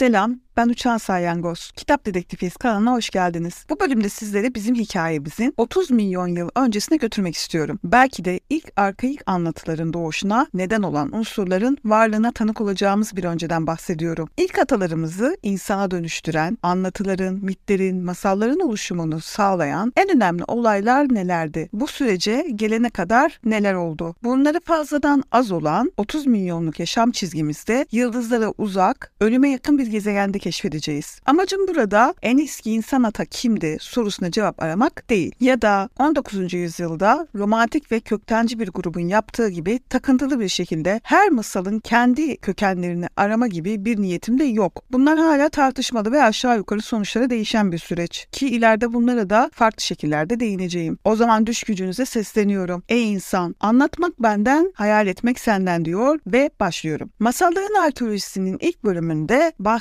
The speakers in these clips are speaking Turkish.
Selam, ben Uçan Salyangoz. Kitap Dedektifiyiz kanalına hoş geldiniz. Bu bölümde sizleri bizim hikayemizin 30 milyon yıl öncesine götürmek istiyorum. Belki de ilk arkaik anlatıların doğuşuna neden olan unsurların varlığına tanık olacağımız bir önceden bahsediyorum. İlk atalarımızı insana dönüştüren, anlatıların, mitlerin, masalların oluşumunu sağlayan en önemli olaylar nelerdi? Bu sürece gelene kadar neler oldu? Bunları fazladan az olan 30 milyonluk yaşam çizgimizde yıldızlara uzak, ölüme yakın bir gezegende keşfedeceğiz. Amacım burada en eski insan ata kimdi sorusuna cevap aramak değil. Ya da 19. yüzyılda romantik ve köktenci bir grubun yaptığı gibi takıntılı bir şekilde her masalın kendi kökenlerini arama gibi bir niyetim de yok. Bunlar hala tartışmalı ve aşağı yukarı sonuçları değişen bir süreç. Ki ileride bunlara da farklı şekillerde değineceğim. O zaman düş gücünüze sesleniyorum. Ey insan, anlatmak benden, hayal etmek senden diyor ve başlıyorum. Masalların arkeolojisinin ilk bölümünde bahsettiğim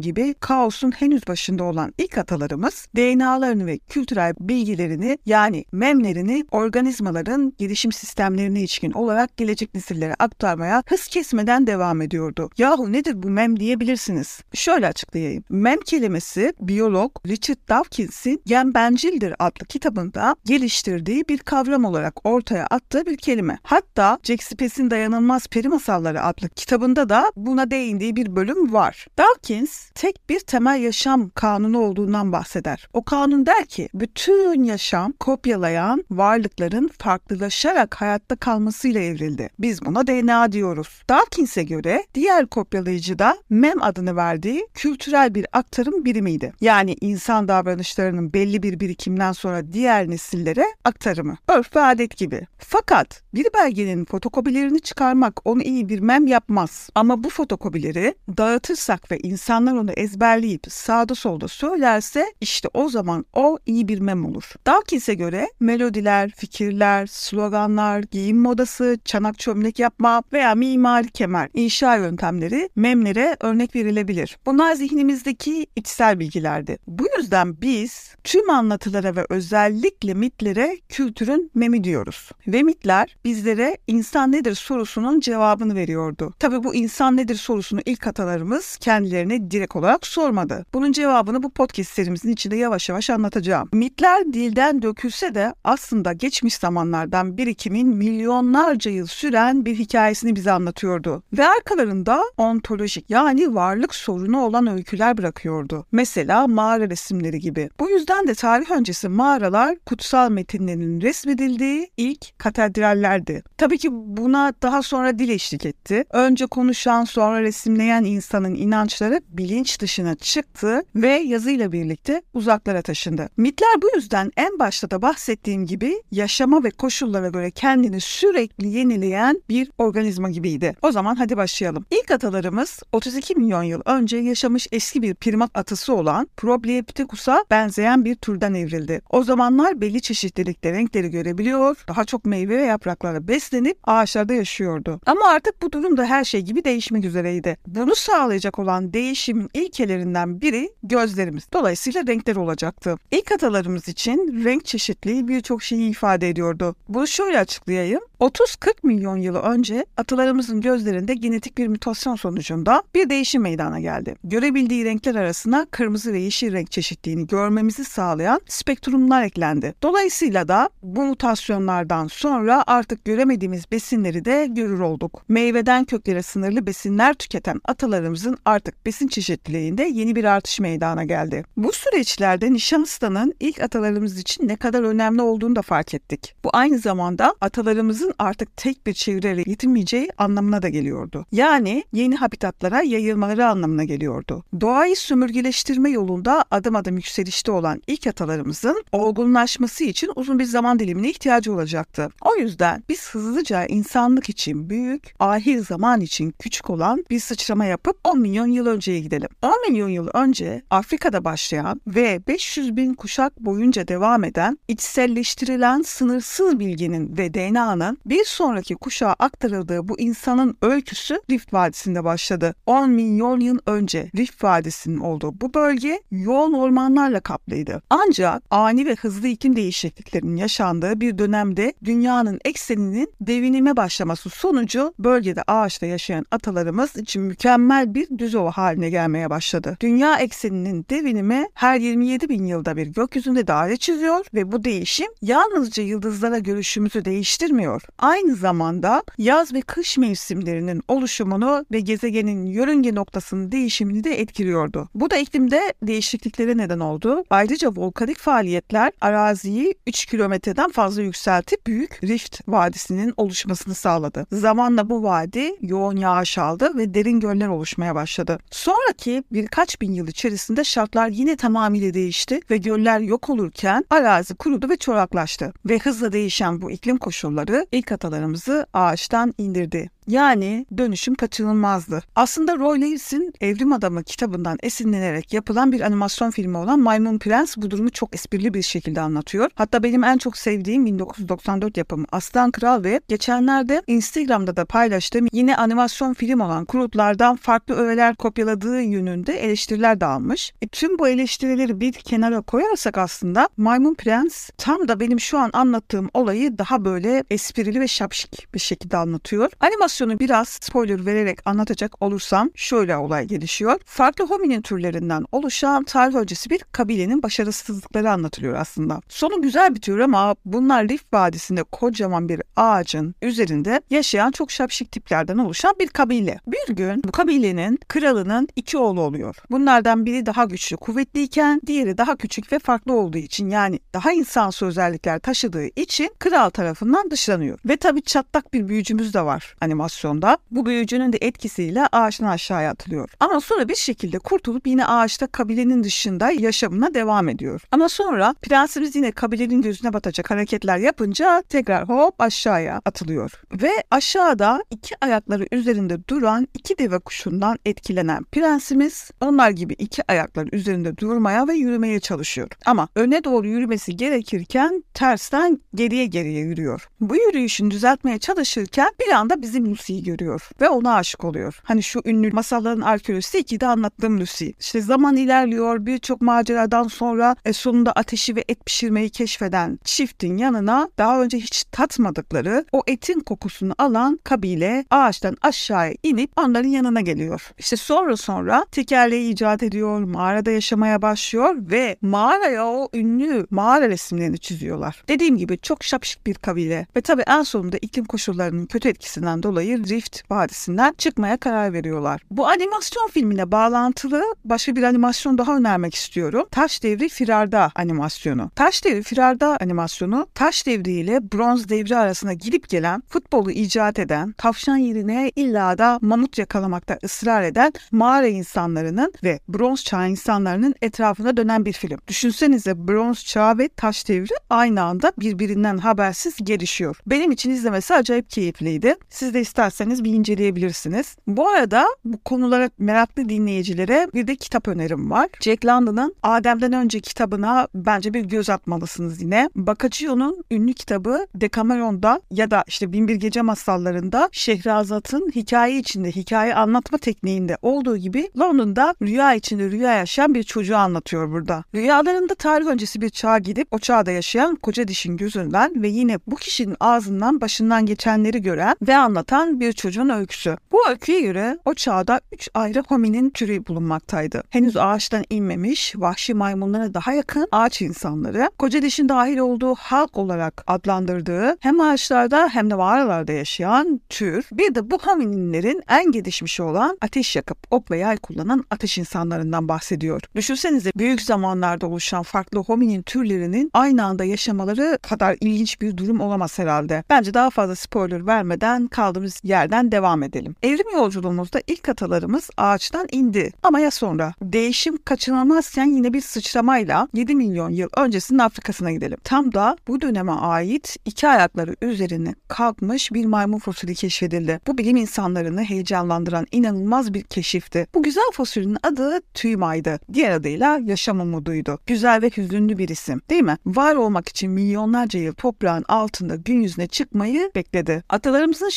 gibi kaosun henüz başında olan ilk atalarımız DNA'larını ve kültürel bilgilerini yani memlerini organizmaların gelişim sistemlerine ilişkin olarak gelecek nesillere aktarmaya hız kesmeden devam ediyordu. Yahu nedir bu mem diyebilirsiniz. Şöyle açıklayayım. Mem kelimesi biyolog Richard Dawkins'in Gen Bencildir adlı kitabında geliştirdiği bir kavram olarak ortaya attığı bir kelime. Hatta Jack Spac'in Dayanılmaz Peri Masalları adlı kitabında da buna değindiği bir bölüm var. Dawkins tek bir temel yaşam kanunu olduğundan bahseder. O kanun der ki bütün yaşam kopyalayan varlıkların farklılaşarak hayatta kalmasıyla evrildi. Biz buna DNA diyoruz. Dawkins'e göre diğer kopyalayıcı da MEM adını verdiği kültürel bir aktarım birimiydi. Yani insan davranışlarının belli bir birikimden sonra diğer nesillere aktarımı. Örf ve adet gibi. Fakat bir belgenin fotokopilerini çıkarmak onu iyi bir mem yapmaz. Ama bu fotokopileri dağıtırsak ve insanlar onu ezberleyip sağda solda söylerse işte o zaman o iyi bir mem olur. Dawkins'e göre melodiler, fikirler, sloganlar, giyim modası, çanak çömlek yapma veya mimari kemer, inşa yöntemleri memlere örnek verilebilir. Bunlar zihnimizdeki içsel bilgilerdi. Bu yüzden biz tüm anlatılara ve özellikle mitlere kültürün memi diyoruz. Ve mitler bizlere insan nedir sorusunun cevabını veriyordu. Tabi bu insan nedir sorusunu ilk atalarımız kendilerine direkt olarak sormadı. Bunun cevabını bu podcast serimizin içinde yavaş yavaş anlatacağım. Mitler dilden dökülse de aslında geçmiş zamanlardan birikimin milyonlarca yıl süren bir hikayesini bize anlatıyordu. Ve arkalarında ontolojik yani varlık sorunu olan öyküler bırakıyordu. Mesela mağara resimleri gibi. Bu yüzden de tarih öncesi mağaralar kutsal metinlerin resmedildiği ilk katedrallerdi. Tabii ki buna daha sonra dil eşlik etti. Önce konuşan sonra resimleyen insanın inançları bilinç dışına çıktı ve yazıyla birlikte uzaklara taşındı. Mitler bu yüzden en başta da bahsettiğim gibi yaşama ve koşullara göre kendini sürekli yenileyen bir organizma gibiydi. O zaman hadi başlayalım. İlk atalarımız 32 milyon yıl önce yaşamış eski bir primat atası olan Problepticus'a benzeyen bir türden evrildi. O zamanlar belli çeşitlilikte renkleri görebiliyor, daha çok meyve ve yapraklara beslenip ağaçlarda yaşıyordu. Ama artık bu durum da her şey gibi değişmek üzereydi. Bunu sağlayacak olan değişimin ilkelerinden biri gözlerimiz. Dolayısıyla renkler olacaktı. İlk atalarımız için renk çeşitliliği birçok şeyi ifade ediyordu. Bunu şöyle açıklayayım. 30-40 milyon yıl önce atalarımızın gözlerinde genetik bir mutasyon sonucunda bir değişim meydana geldi. Görebildiği renkler arasına kırmızı ve yeşil renk çeşitliğini görmemizi sağlayan spektrumlar eklendi. Dolayısıyla da bu mutasyonlardan sonra artık göremediğimiz besinleri de görür olduk. Meyveden köklere sınırlı besinler tüketen atalarımızın artık besin çeşitliliğinde yeni bir artış meydana geldi. Bu süreçlerde nişastanın ilk atalarımız için ne kadar önemli olduğunu da fark ettik. Bu aynı zamanda atalarımızın artık tek bir çevreyle yetinmeyeceği anlamına da geliyordu. Yani yeni habitatlara yayılmaları anlamına geliyordu. Doğayı sömürgeleştirme yolunda adım adım yükselişte olan ilk atalarımızın olgunlaşması için uzun bir zaman dilimine ihtiyacı olacaktı. O yüzden biz hızlıca insanlık için büyük, ahir zaman için küçük olan bir sıçrama yapıp 10 milyon yıl önceye gidelim. 10 milyon yıl önce Afrika'da başlayan ve 500 bin kuşak boyunca devam eden içselleştirilen sınırsız bilginin ve DNA'nın bir sonraki kuşağa aktarıldığı bu insanın öyküsü Rift Vadisi'nde başladı. 10 milyon yıl önce Rift Vadisi'nin olduğu bu bölge yoğun ormanlarla kaplıydı. Ancak ani ve hızlı iklim değişikliklerinin yaşandığı bir dönemde dünyanın ekseninin devinime başlaması sonucu bölgede ağaçta yaşayan atalarımız için mükemmel bir düz ova haline gelmeye başladı. Dünya ekseninin devinimi her 27 bin yılda bir gökyüzünde daire çiziyor ve bu değişim yalnızca yıldızlara görüşümüzü değiştirmiyor. Aynı zamanda yaz ve kış mevsimlerinin oluşumunu ve gezegenin yörünge noktasının değişimini de etkiliyordu. Bu da iklimde değişikliklere neden oldu. Ayrıca volkanik faaliyetler araziyi 3 kilometreden fazla yükseltip büyük Rift Vadisi'nin oluşmasını sağladı. Zamanla bu vadi yoğun yağış aldı ve derin göller oluşmaya başladı. Sonraki birkaç bin yıl içerisinde şartlar yine tamamıyla değişti ve göller yok olurken arazi kurudu ve çoraklaştı. Ve hızla değişen bu iklim koşulları ilk atalarımızı ağaçtan indirdi. Yani dönüşüm kaçınılmazdı. Aslında Roy Lewis'in Evrim Adamı kitabından esinlenerek yapılan bir animasyon filmi olan Maymun Prens bu durumu çok esprili bir şekilde anlatıyor. Hatta benim en çok sevdiğim 1994 yapımı Aslan Kral ve geçenlerde Instagram'da da paylaştığım yine animasyon film olan Kurutlardan farklı öğeler kopyaladığı yönünde eleştiriler dağılmış. E, tüm bu eleştirileri bir kenara koyarsak aslında Maymun Prens tam da benim şu an anlattığım olayı daha böyle esprili ve şapşik bir şekilde anlatıyor. Animasyon Animasyonu biraz spoiler vererek anlatacak olursam şöyle olay gelişiyor. Farklı hominin türlerinden oluşan tarih öncesi bir kabilenin başarısızlıkları anlatılıyor aslında. Sonu güzel bitiyor ama bunlar Rift Vadisi'nde kocaman bir ağacın üzerinde yaşayan çok şapşik tiplerden oluşan bir kabile. Bir gün bu kabilenin kralının iki oğlu oluyor. Bunlardan biri daha güçlü, kuvvetliyken diğeri daha küçük ve farklı olduğu için yani daha insansı özellikler taşıdığı için kral tarafından dışlanıyor. Ve tabii çatlak bir büyücümüz de var animasyon animasyonda bu büyücünün de etkisiyle ağaçtan aşağıya atılıyor. Ama sonra bir şekilde kurtulup yine ağaçta kabilenin dışında yaşamına devam ediyor. Ama sonra prensimiz yine kabilenin gözüne batacak hareketler yapınca tekrar hop aşağıya atılıyor. Ve aşağıda iki ayakları üzerinde duran iki deve kuşundan etkilenen prensimiz onlar gibi iki ayakları üzerinde durmaya ve yürümeye çalışıyor. Ama öne doğru yürümesi gerekirken tersten geriye geriye yürüyor. Bu yürüyüşünü düzeltmeye çalışırken bir anda bizim Lucy'yi görüyor ve ona aşık oluyor. Hani şu ünlü masalların arkeolojisi iki de anlattığım Lucy. İşte zaman ilerliyor birçok maceradan sonra e, sonunda ateşi ve et pişirmeyi keşfeden çiftin yanına daha önce hiç tatmadıkları o etin kokusunu alan kabile ağaçtan aşağıya inip onların yanına geliyor. İşte sonra sonra tekerleği icat ediyor, mağarada yaşamaya başlıyor ve mağaraya o ünlü mağara resimlerini çiziyorlar. Dediğim gibi çok şapşık bir kabile ve tabii en sonunda iklim koşullarının kötü etkisinden dolayı dolayı Rift Vadisi'nden çıkmaya karar veriyorlar. Bu animasyon filmine bağlantılı başka bir animasyon daha önermek istiyorum. Taş Devri Firarda animasyonu. Taş Devri Firarda animasyonu Taş Devri ile Bronz Devri arasında gidip gelen futbolu icat eden, tavşan yerine illa da mamut yakalamakta ısrar eden mağara insanlarının ve Bronz Çağı insanlarının etrafına dönen bir film. Düşünsenize Bronz Çağı ve Taş Devri aynı anda birbirinden habersiz gelişiyor. Benim için izlemesi acayip keyifliydi. Siz de isterseniz bir inceleyebilirsiniz. Bu arada bu konulara meraklı dinleyicilere bir de kitap önerim var. Jack London'ın Adem'den önce kitabına bence bir göz atmalısınız yine. Bakaccio'nun ünlü kitabı Decameron'da ya da işte Binbir Gece Masallarında Şehrazat'ın hikaye içinde hikaye anlatma tekniğinde olduğu gibi London'da rüya içinde rüya yaşayan bir çocuğu anlatıyor burada. Rüyalarında tarih öncesi bir çağa gidip o çağda yaşayan koca dişin gözünden ve yine bu kişinin ağzından başından geçenleri gören ve anlatan yaşayan bir çocuğun öyküsü. Bu öyküye göre o çağda üç ayrı hominin türü bulunmaktaydı. Henüz ağaçtan inmemiş, vahşi maymunlara daha yakın ağaç insanları, koca dişin dahil olduğu halk olarak adlandırdığı hem ağaçlarda hem de mağaralarda yaşayan tür, bir de bu homininlerin en gelişmişi olan ateş yakıp ok ve yay kullanan ateş insanlarından bahsediyor. Düşünsenize büyük zamanlarda oluşan farklı hominin türlerinin aynı anda yaşamaları kadar ilginç bir durum olamaz herhalde. Bence daha fazla spoiler vermeden kaldığımız kaldığımız yerden devam edelim. Evrim yolculuğumuzda ilk atalarımız ağaçtan indi. Ama ya sonra? Değişim kaçınılmazken yine bir sıçramayla 7 milyon yıl öncesinin Afrika'sına gidelim. Tam da bu döneme ait iki ayakları üzerine kalkmış bir maymun fosili keşfedildi. Bu bilim insanlarını heyecanlandıran inanılmaz bir keşifti. Bu güzel fosilin adı Tüymay'dı. Diğer adıyla yaşam umuduydu. Güzel ve hüzünlü bir isim değil mi? Var olmak için milyonlarca yıl toprağın altında gün yüzüne çıkmayı bekledi. Atalarımızın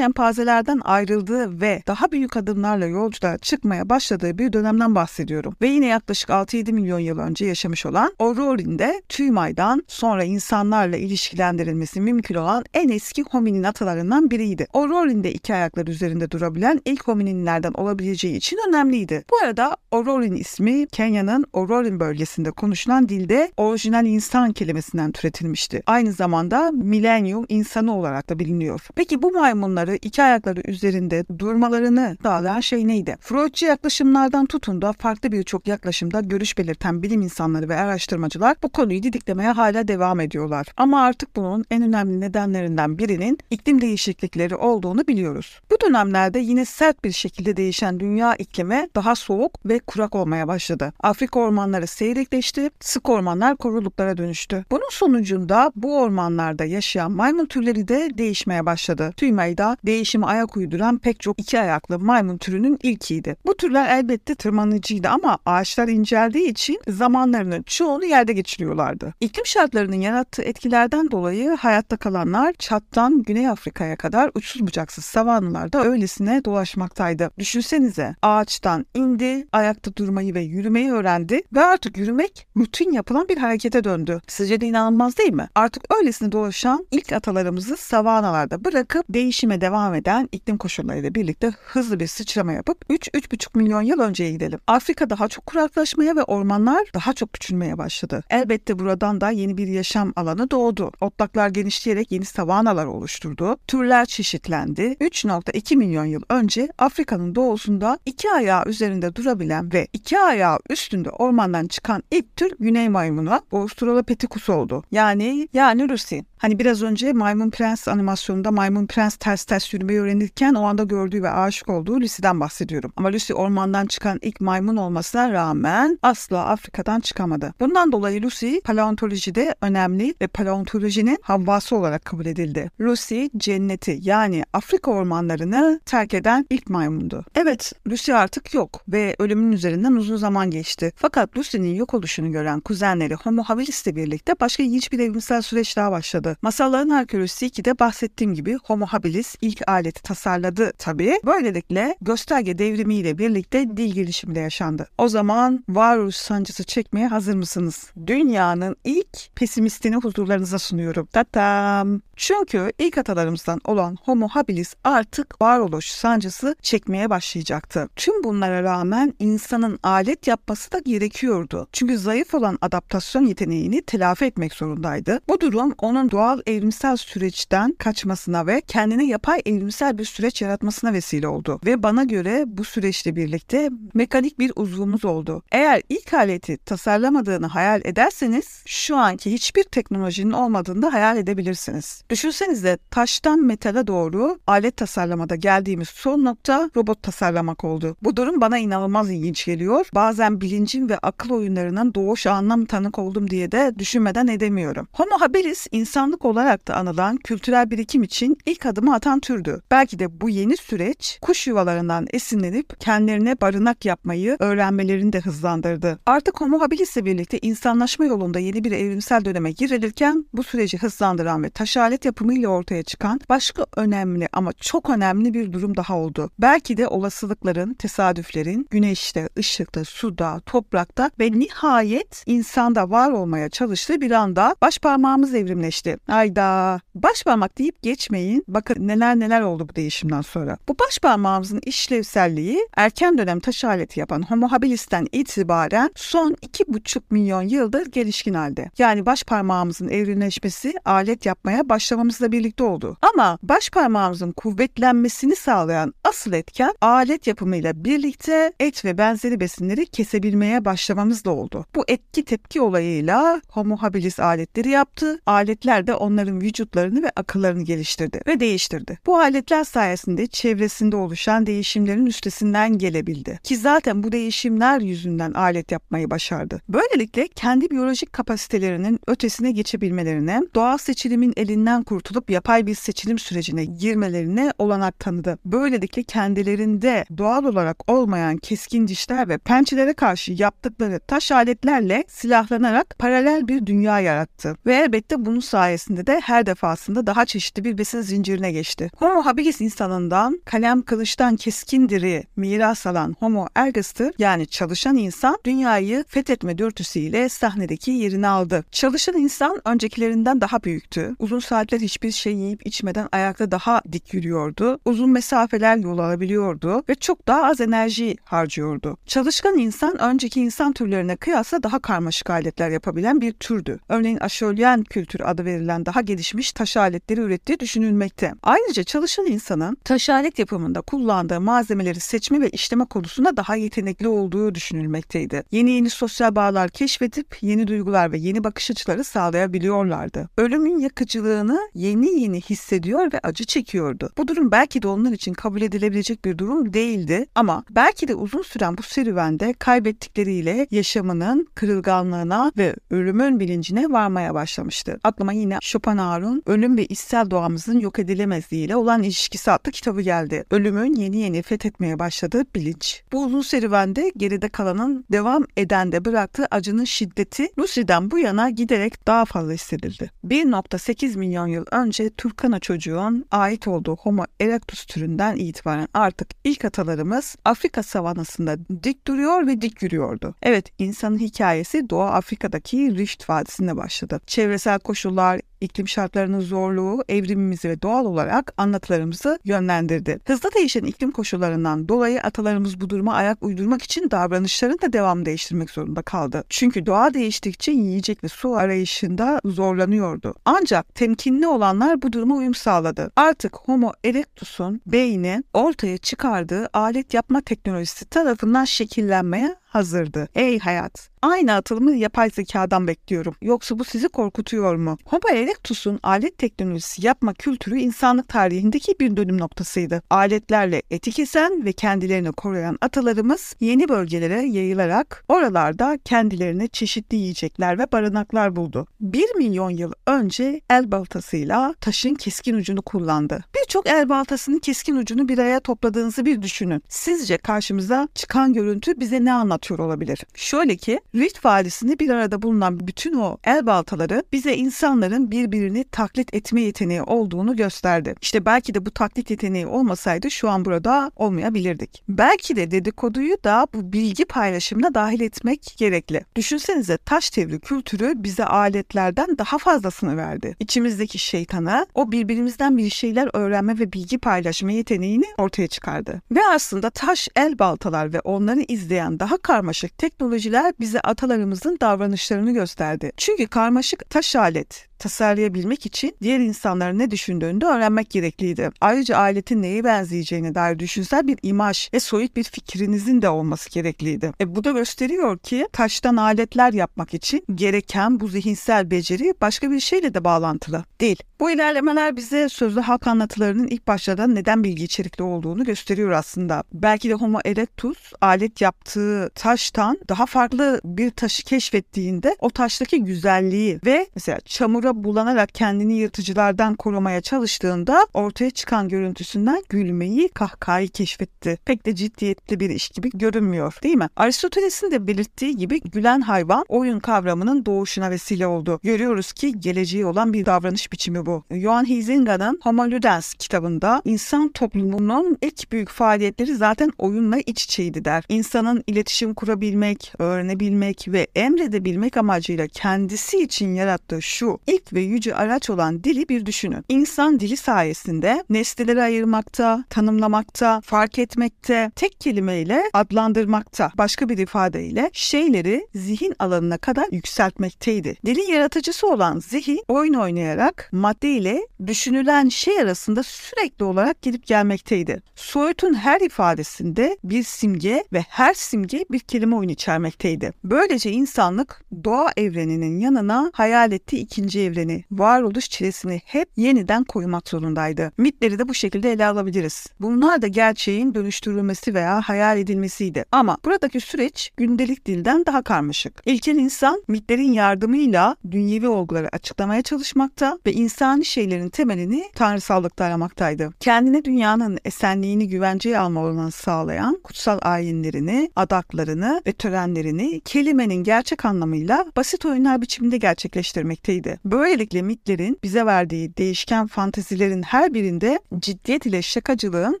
şempanzelerden ayrıldığı ve daha büyük adımlarla yolculuğa çıkmaya başladığı bir dönemden bahsediyorum. Ve yine yaklaşık 6-7 milyon yıl önce yaşamış olan Aurorin'de Tüymay'dan sonra insanlarla ilişkilendirilmesi mümkün olan en eski hominin atalarından biriydi. Aurorin'de iki ayaklar üzerinde durabilen ilk homininlerden olabileceği için önemliydi. Bu arada Aurorin ismi Kenya'nın Aurorin bölgesinde konuşulan dilde orijinal insan kelimesinden türetilmişti. Aynı zamanda milenyum insanı olarak da biliniyor. Peki bu maymunları iki ayakları üzerinde durmalarını sağlayan şey neydi? Freudçu yaklaşımlardan tutun da farklı birçok yaklaşımda görüş belirten bilim insanları ve araştırmacılar bu konuyu didiklemeye hala devam ediyorlar. Ama artık bunun en önemli nedenlerinden birinin iklim değişiklikleri olduğunu biliyoruz. Bu dönemlerde yine sert bir şekilde değişen dünya iklimi daha soğuk ve kurak olmaya başladı. Afrika ormanları seyrekleşti, sık ormanlar koruluklara dönüştü. Bunun sonucunda bu ormanlarda yaşayan maymun türleri de değişmeye başladı. Tüymayda değişime ayak uyduran pek çok iki ayaklı maymun türünün ilkiydi. Bu türler elbette tırmanıcıydı ama ağaçlar inceldiği için zamanlarını çoğunu yerde geçiriyorlardı. İklim şartlarının yarattığı etkilerden dolayı hayatta kalanlar Çat'tan Güney Afrika'ya kadar uçsuz bucaksız savanlarda öylesine dolaşmaktaydı. Düşünsenize ağaçtan indi, ayakta durmayı ve yürümeyi öğrendi ve artık yürümek rutin yapılan bir harekete döndü. Sizce de inanılmaz değil mi? Artık öylesine dolaşan ilk atalarımızı savanalarda bırakıp değişime devam eden iklim koşullarıyla birlikte hızlı bir sıçrama yapıp 3-3,5 milyon yıl önceye gidelim. Afrika daha çok kuraklaşmaya ve ormanlar daha çok küçülmeye başladı. Elbette buradan da yeni bir yaşam alanı doğdu. Otlaklar genişleyerek yeni savanalar oluşturdu. Türler çeşitlendi. 3.2 milyon yıl önce Afrika'nın doğusunda iki ayağı üzerinde durabilen ve iki ayağı üstünde ormandan çıkan ilk tür güney maymunu Australopithecus oldu. Yani yani Lucy. Hani biraz önce Maymun Prens animasyonunda Maymun Prens ters ters yürümeyi öğrenirken o anda gördüğü ve aşık olduğu Lucy'den bahsediyorum. Ama Lucy ormandan çıkan ilk maymun olmasına rağmen asla Afrika'dan çıkamadı. Bundan dolayı Lucy paleontolojide önemli ve paleontolojinin havvası olarak kabul edildi. Lucy cenneti yani Afrika ormanlarını terk eden ilk maymundu. Evet Lucy artık yok ve ölümün üzerinden uzun zaman geçti. Fakat Lucy'nin yok oluşunu gören kuzenleri Homo habilis ile birlikte başka ilginç bir evrimsel süreç daha başladı. Masalların Herkülüsü 2'de bahsettiğim gibi Homo habilis ilk aleti tasarladı tabii. Böylelikle gösterge devrimiyle birlikte dil gelişimi de yaşandı. O zaman varoluş sancısı çekmeye hazır mısınız? Dünyanın ilk pesimistini huzurlarınıza sunuyorum. Tatam. Çünkü ilk atalarımızdan olan Homo habilis artık varoluş sancısı çekmeye başlayacaktı. Tüm bunlara rağmen insanın alet yapması da gerekiyordu. Çünkü zayıf olan adaptasyon yeteneğini telafi etmek zorundaydı. Bu durum onun doğal evrimsel süreçten kaçmasına ve kendine yapay evrimsel bir süreç yaratmasına vesile oldu. Ve bana göre bu süreçle birlikte mekanik bir uzvumuz oldu. Eğer ilk aleti tasarlamadığını hayal ederseniz şu anki hiçbir teknolojinin olmadığını da hayal edebilirsiniz. Düşünsenize taştan metale doğru alet tasarlamada geldiğimiz son nokta robot tasarlamak oldu. Bu durum bana inanılmaz ilginç geliyor. Bazen bilincin ve akıl oyunlarının doğuş anlam tanık oldum diye de düşünmeden edemiyorum. Homo habilis insanlık olarak da anılan kültürel birikim için ilk adımı atan türdü. Belki de bu yeni süreç kuş yuvalarından esinlenip kendilerine barınak yapmayı öğrenmelerini de hızlandırdı. Artık Homo habilis ile birlikte insanlaşma yolunda yeni bir evrimsel döneme girilirken bu süreci hızlandıran ve taş alet yapımıyla ortaya çıkan başka önemli ama çok önemli bir durum daha oldu. Belki de olasılıkların, tesadüflerin güneşte, ışıkta, suda, toprakta ve nihayet insanda var olmaya çalıştığı bir anda baş parmağımız evrimleşti. Ayda baş parmak deyip geçmeyin. Bakın neler neler oldu bu değişimden sonra. Bu baş parmağımızın işlevselliği erken dönem taş aleti yapan Homo habilis'ten itibaren son 2,5 milyon yıldır gelişkin halde. Yani baş parmağımızın evrimleşmesi alet yapmaya başlamamızla birlikte oldu. Ama baş parmağımızın kuvvetlenmesini sağlayan asıl etken alet yapımıyla birlikte et ve benzeri besinleri kesebilmeye başlamamızla oldu. Bu etki tepki olayıyla Homo habilis aletleri yaptı. Aletler de onların vücutlarını ve akıllarını geliştirdi ve değiştirdi. Bu aletler sayesinde çevresinde oluşan değişimlerin üstesinden gelebildi. Ki zaten bu değişimler yüzünden alet yapmayı başardı. Böylelikle kendi biyolojik kapasitelerinin ötesine geçebilmelerine, doğal seçilimin elinden kurtulup yapay bir seçilim sürecine girmelerine olanak tanıdı. Böylelikle kendilerinde doğal olarak olmayan keskin dişler ve pençelere karşı yaptıkları taş aletlerle silahlanarak paralel bir dünya yarattı. Ve elbette bunun sayesinde de her defasında daha çeşitli bir besin zincirine geçti. Homo habilis insanından kalem kılıçtan keskin diri miras alan Homo ergas'tır yani çalışan insan dünyayı fethetme dürtüsüyle sahnedeki yerini aldı. Çalışan insan öncekilerinden daha büyüktü. Uzun saatler hiçbir şey yiyip içmeden ayakta daha dik yürüyordu. Uzun mesafeler yol alabiliyordu ve çok daha az enerji harcıyordu. Çalışkan insan önceki insan türlerine kıyasla daha karmaşık aletler yapabilen bir türdü. Örneğin aşölyen kültür adı verilen daha gelişmiş taş aletleri ürettiği düşünülmekte. Ayrıca çalışan insanın taş alet yapımında kullandığı malzemeleri seçme ve işleme konusunda daha yetenekli olduğu düşünülmekteydi. Yeni yeni sosyal bağlar keşfedip yeni duygular ve yeni bakış açıları sağlayabiliyorlardı. Ölümün yakıcılığını yeni yeni hissediyor ve acı çekiyordu. Bu durum belki de onlar için kabul edilebilecek bir durum değildi ama belki de uzun süren bu serüvende kaybettikleriyle yaşamının kırılganlığına ve ölümün bilincine varmaya başlamıştı. Aklıma yine Schopenhauer'un Ölüm ve İçsel Doğamızın Yok Edilemezliğiyle olan ilişkisi adlı kitabı geldi. Ölümün yeni yeni fethetmeye başladığı bilinç. Bu uzun serüvende geride kalanın devam eden de bıraktığı acının şiddeti Lucy'den bu yana giderek daha fazla hissedildi. 1.8 milyon yıl önce Turkana çocuğun ait olduğu Homo erectus türünden itibaren artık ilk atalarımız Afrika savanasında dik duruyor ve dik yürüyordu. Evet insanın hikayesi Doğu Afrika'daki Rift Vadisi'nde başladı. Çevresel koşullar, iklim şartlarının zorluğu evrimimizi ve doğal olarak anlatılarımızı yönlendirdi. Hızla değişen iklim koşullarından dolayı atalarımız bu duruma ayak uydurmak için davranışlarını da devam değiştirmek zorunda kaldı. Çünkü doğa değiştikçe yiyecek ve su arayışında zorlanıyordu. Ancak temkinli olanlar bu duruma uyum sağladı. Artık Homo erectus'un beyni ortaya çıkardığı alet yapma teknolojisi tarafından şekillenmeye hazırdı. Ey hayat! Aynı atılımı yapay zekadan bekliyorum. Yoksa bu sizi korkutuyor mu? Homo erectus'un alet teknolojisi yapma kültürü insanlık tarihindeki bir dönüm noktasıydı. Aletlerle eti kesen ve kendilerini koruyan atalarımız yeni bölgelere yayılarak oralarda kendilerine çeşitli yiyecekler ve barınaklar buldu. Bir milyon yıl önce el baltasıyla taşın keskin ucunu kullandı. Birçok el baltasının keskin ucunu bir araya topladığınızı bir düşünün. Sizce karşımıza çıkan görüntü bize ne anlatıyor olabilir? Şöyle ki Rift Vadisi'nde bir arada bulunan bütün o el baltaları bize insanların birbirini taklit etme yeteneği olduğunu gösterdi. İşte belki de bu taklit yeteneği olmasaydı şu an burada olmayabilirdik. Belki de dedikoduyu da bu bilgi paylaşımına dahil etmek gerekli. Düşünsenize taş devri kültürü bize aletlerden daha fazlasını verdi. İçimizdeki şeytana o birbirimizden bir şeyler öğrenme ve bilgi paylaşma yeteneğini ortaya çıkardı. Ve aslında taş el baltalar ve onları izleyen daha karmaşık teknolojiler bize atalarımızın davranışlarını gösterdi. Çünkü karmaşık taş alet tasarlayabilmek için diğer insanların ne düşündüğünü de öğrenmek gerekliydi. Ayrıca aletin neye benzeyeceğine dair düşünsel bir imaj ve soyut bir fikrinizin de olması gerekliydi. E bu da gösteriyor ki taştan aletler yapmak için gereken bu zihinsel beceri başka bir şeyle de bağlantılı değil. Bu ilerlemeler bize sözlü halk anlatılarının ilk başlarda neden bilgi içerikli olduğunu gösteriyor aslında. Belki de Homo erectus alet yaptığı taştan daha farklı bir taşı keşfettiğinde o taştaki güzelliği ve mesela çamura bulanarak kendini yırtıcılardan korumaya çalıştığında ortaya çıkan görüntüsünden gülmeyi, kahkahayı keşfetti. Pek de ciddiyetli bir iş gibi görünmüyor değil mi? Aristoteles'in de belirttiği gibi gülen hayvan oyun kavramının doğuşuna vesile oldu. Görüyoruz ki geleceği olan bir davranış biçimi bu. Johan Huizinga'nın Homo Ludens kitabında insan toplumunun ilk büyük faaliyetleri zaten oyunla iç içeydi der. İnsanın iletişim kurabilmek, öğrenebilmek ve emredebilmek amacıyla kendisi için yarattığı şu ilk ve yüce araç olan dili bir düşünün. İnsan dili sayesinde nesneleri ayırmakta, tanımlamakta, fark etmekte, tek kelimeyle adlandırmakta, başka bir ifadeyle şeyleri zihin alanına kadar yükseltmekteydi. Dilin yaratıcısı olan zihin oyun oynayarak madde ile düşünülen şey arasında sürekli olarak gidip gelmekteydi. Soyut'un her ifadesinde bir simge ve her simge bir kelime oyunu içermekteydi. Böylece insanlık doğa evreninin yanına hayal ettiği ikinci evreni, varoluş çilesini hep yeniden koymak zorundaydı. Mitleri de bu şekilde ele alabiliriz. Bunlar da gerçeğin dönüştürülmesi veya hayal edilmesiydi. Ama buradaki süreç gündelik dilden daha karmaşık. İlkel insan mitlerin yardımıyla dünyevi olguları açıklamaya çalışmakta ve insani şeylerin temelini tanrısallıkta aramaktaydı. Kendine dünyanın esenliğini güvenceye alma olanı sağlayan kutsal ayinlerini, adaklarını ve törenlerini kelimenin gerçek anlamıyla basit oyunlar biçiminde gerçekleştirmekteydi. Böylelikle mitlerin bize verdiği değişken fantezilerin her birinde ciddiyet ile şakacılığın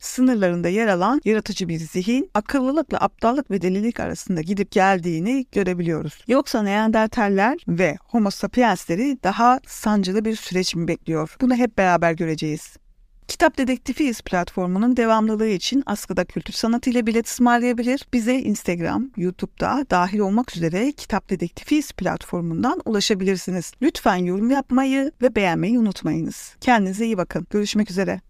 sınırlarında yer alan yaratıcı bir zihin, akıllılıkla aptallık ve delilik arasında gidip geldiğini görebiliyoruz. Yoksa Neandertaller ve Homo sapiensleri daha sancılı bir süreç mi bekliyor? Bunu hep beraber göreceğiz. Kitap Dedektifiyiz platformunun devamlılığı için Askıda Kültür Sanatı ile bilet ısmarlayabilir. Bize Instagram, YouTube'da dahil olmak üzere Kitap Dedektifiyiz platformundan ulaşabilirsiniz. Lütfen yorum yapmayı ve beğenmeyi unutmayınız. Kendinize iyi bakın. Görüşmek üzere.